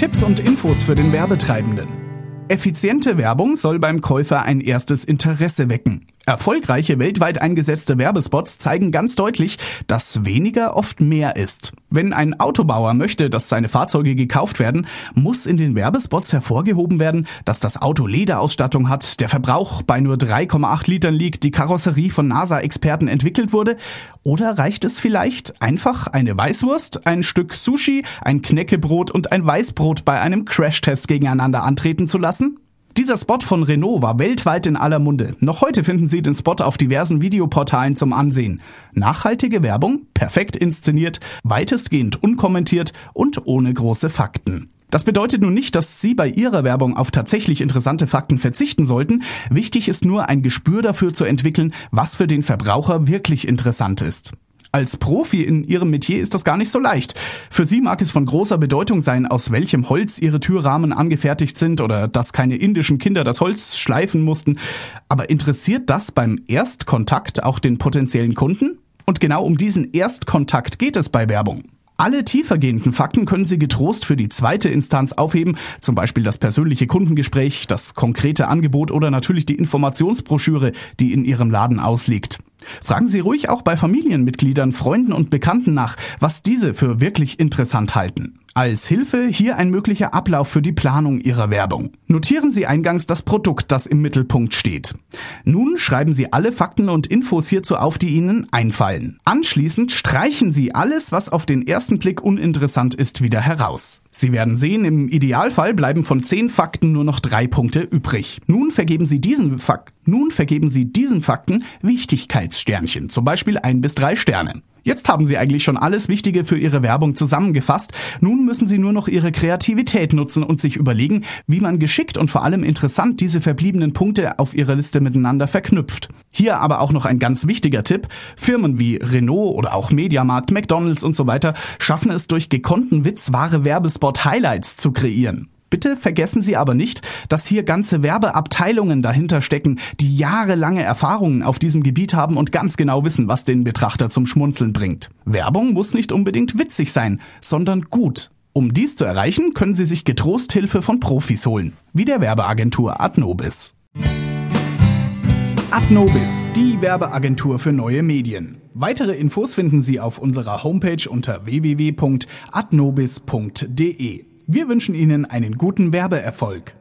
Tipps und Infos für den Werbetreibenden. Effiziente Werbung soll beim Käufer ein erstes Interesse wecken. Erfolgreiche weltweit eingesetzte Werbespots zeigen ganz deutlich, dass weniger oft mehr ist. Wenn ein Autobauer möchte, dass seine Fahrzeuge gekauft werden, muss in den Werbespots hervorgehoben werden, dass das Auto Lederausstattung hat, der Verbrauch bei nur 3,8 Litern liegt, die Karosserie von NASA-Experten entwickelt wurde. Oder reicht es vielleicht einfach eine Weißwurst, ein Stück Sushi, ein Knäckebrot und ein Weißbrot bei einem Crashtest gegeneinander antreten zu lassen? Dieser Spot von Renault war weltweit in aller Munde. Noch heute finden Sie den Spot auf diversen Videoportalen zum Ansehen. Nachhaltige Werbung, perfekt inszeniert, weitestgehend unkommentiert und ohne große Fakten. Das bedeutet nun nicht, dass Sie bei Ihrer Werbung auf tatsächlich interessante Fakten verzichten sollten. Wichtig ist nur ein Gespür dafür zu entwickeln, was für den Verbraucher wirklich interessant ist. Als Profi in Ihrem Metier ist das gar nicht so leicht. Für Sie mag es von großer Bedeutung sein, aus welchem Holz Ihre Türrahmen angefertigt sind oder dass keine indischen Kinder das Holz schleifen mussten. Aber interessiert das beim Erstkontakt auch den potenziellen Kunden? Und genau um diesen Erstkontakt geht es bei Werbung. Alle tiefergehenden Fakten können Sie getrost für die zweite Instanz aufheben, zum Beispiel das persönliche Kundengespräch, das konkrete Angebot oder natürlich die Informationsbroschüre, die in Ihrem Laden ausliegt. Fragen Sie ruhig auch bei Familienmitgliedern, Freunden und Bekannten nach, was diese für wirklich interessant halten. Als Hilfe hier ein möglicher Ablauf für die Planung Ihrer Werbung. Notieren Sie eingangs das Produkt, das im Mittelpunkt steht. Nun schreiben Sie alle Fakten und Infos hierzu auf, die Ihnen einfallen. Anschließend streichen Sie alles, was auf den ersten Blick uninteressant ist, wieder heraus. Sie werden sehen, im Idealfall bleiben von zehn Fakten nur noch drei Punkte übrig. Nun vergeben Sie diesen Fak nun vergeben Sie diesen Fakten Wichtigkeitssternchen, zum Beispiel ein bis drei Sterne. Jetzt haben Sie eigentlich schon alles Wichtige für Ihre Werbung zusammengefasst. Nun müssen Sie nur noch Ihre Kreativität nutzen und sich überlegen, wie man geschickt und vor allem interessant diese verbliebenen Punkte auf Ihrer Liste miteinander verknüpft. Hier aber auch noch ein ganz wichtiger Tipp. Firmen wie Renault oder auch Mediamarkt, McDonald's und so weiter schaffen es durch gekonnten Witz wahre Werbespot-Highlights zu kreieren. Bitte vergessen Sie aber nicht, dass hier ganze Werbeabteilungen dahinter stecken, die jahrelange Erfahrungen auf diesem Gebiet haben und ganz genau wissen, was den Betrachter zum Schmunzeln bringt. Werbung muss nicht unbedingt witzig sein, sondern gut. Um dies zu erreichen, können Sie sich getrost Hilfe von Profis holen, wie der Werbeagentur Adnobis. Adnobis, die Werbeagentur für neue Medien. Weitere Infos finden Sie auf unserer Homepage unter www.adnobis.de. Wir wünschen Ihnen einen guten Werbeerfolg.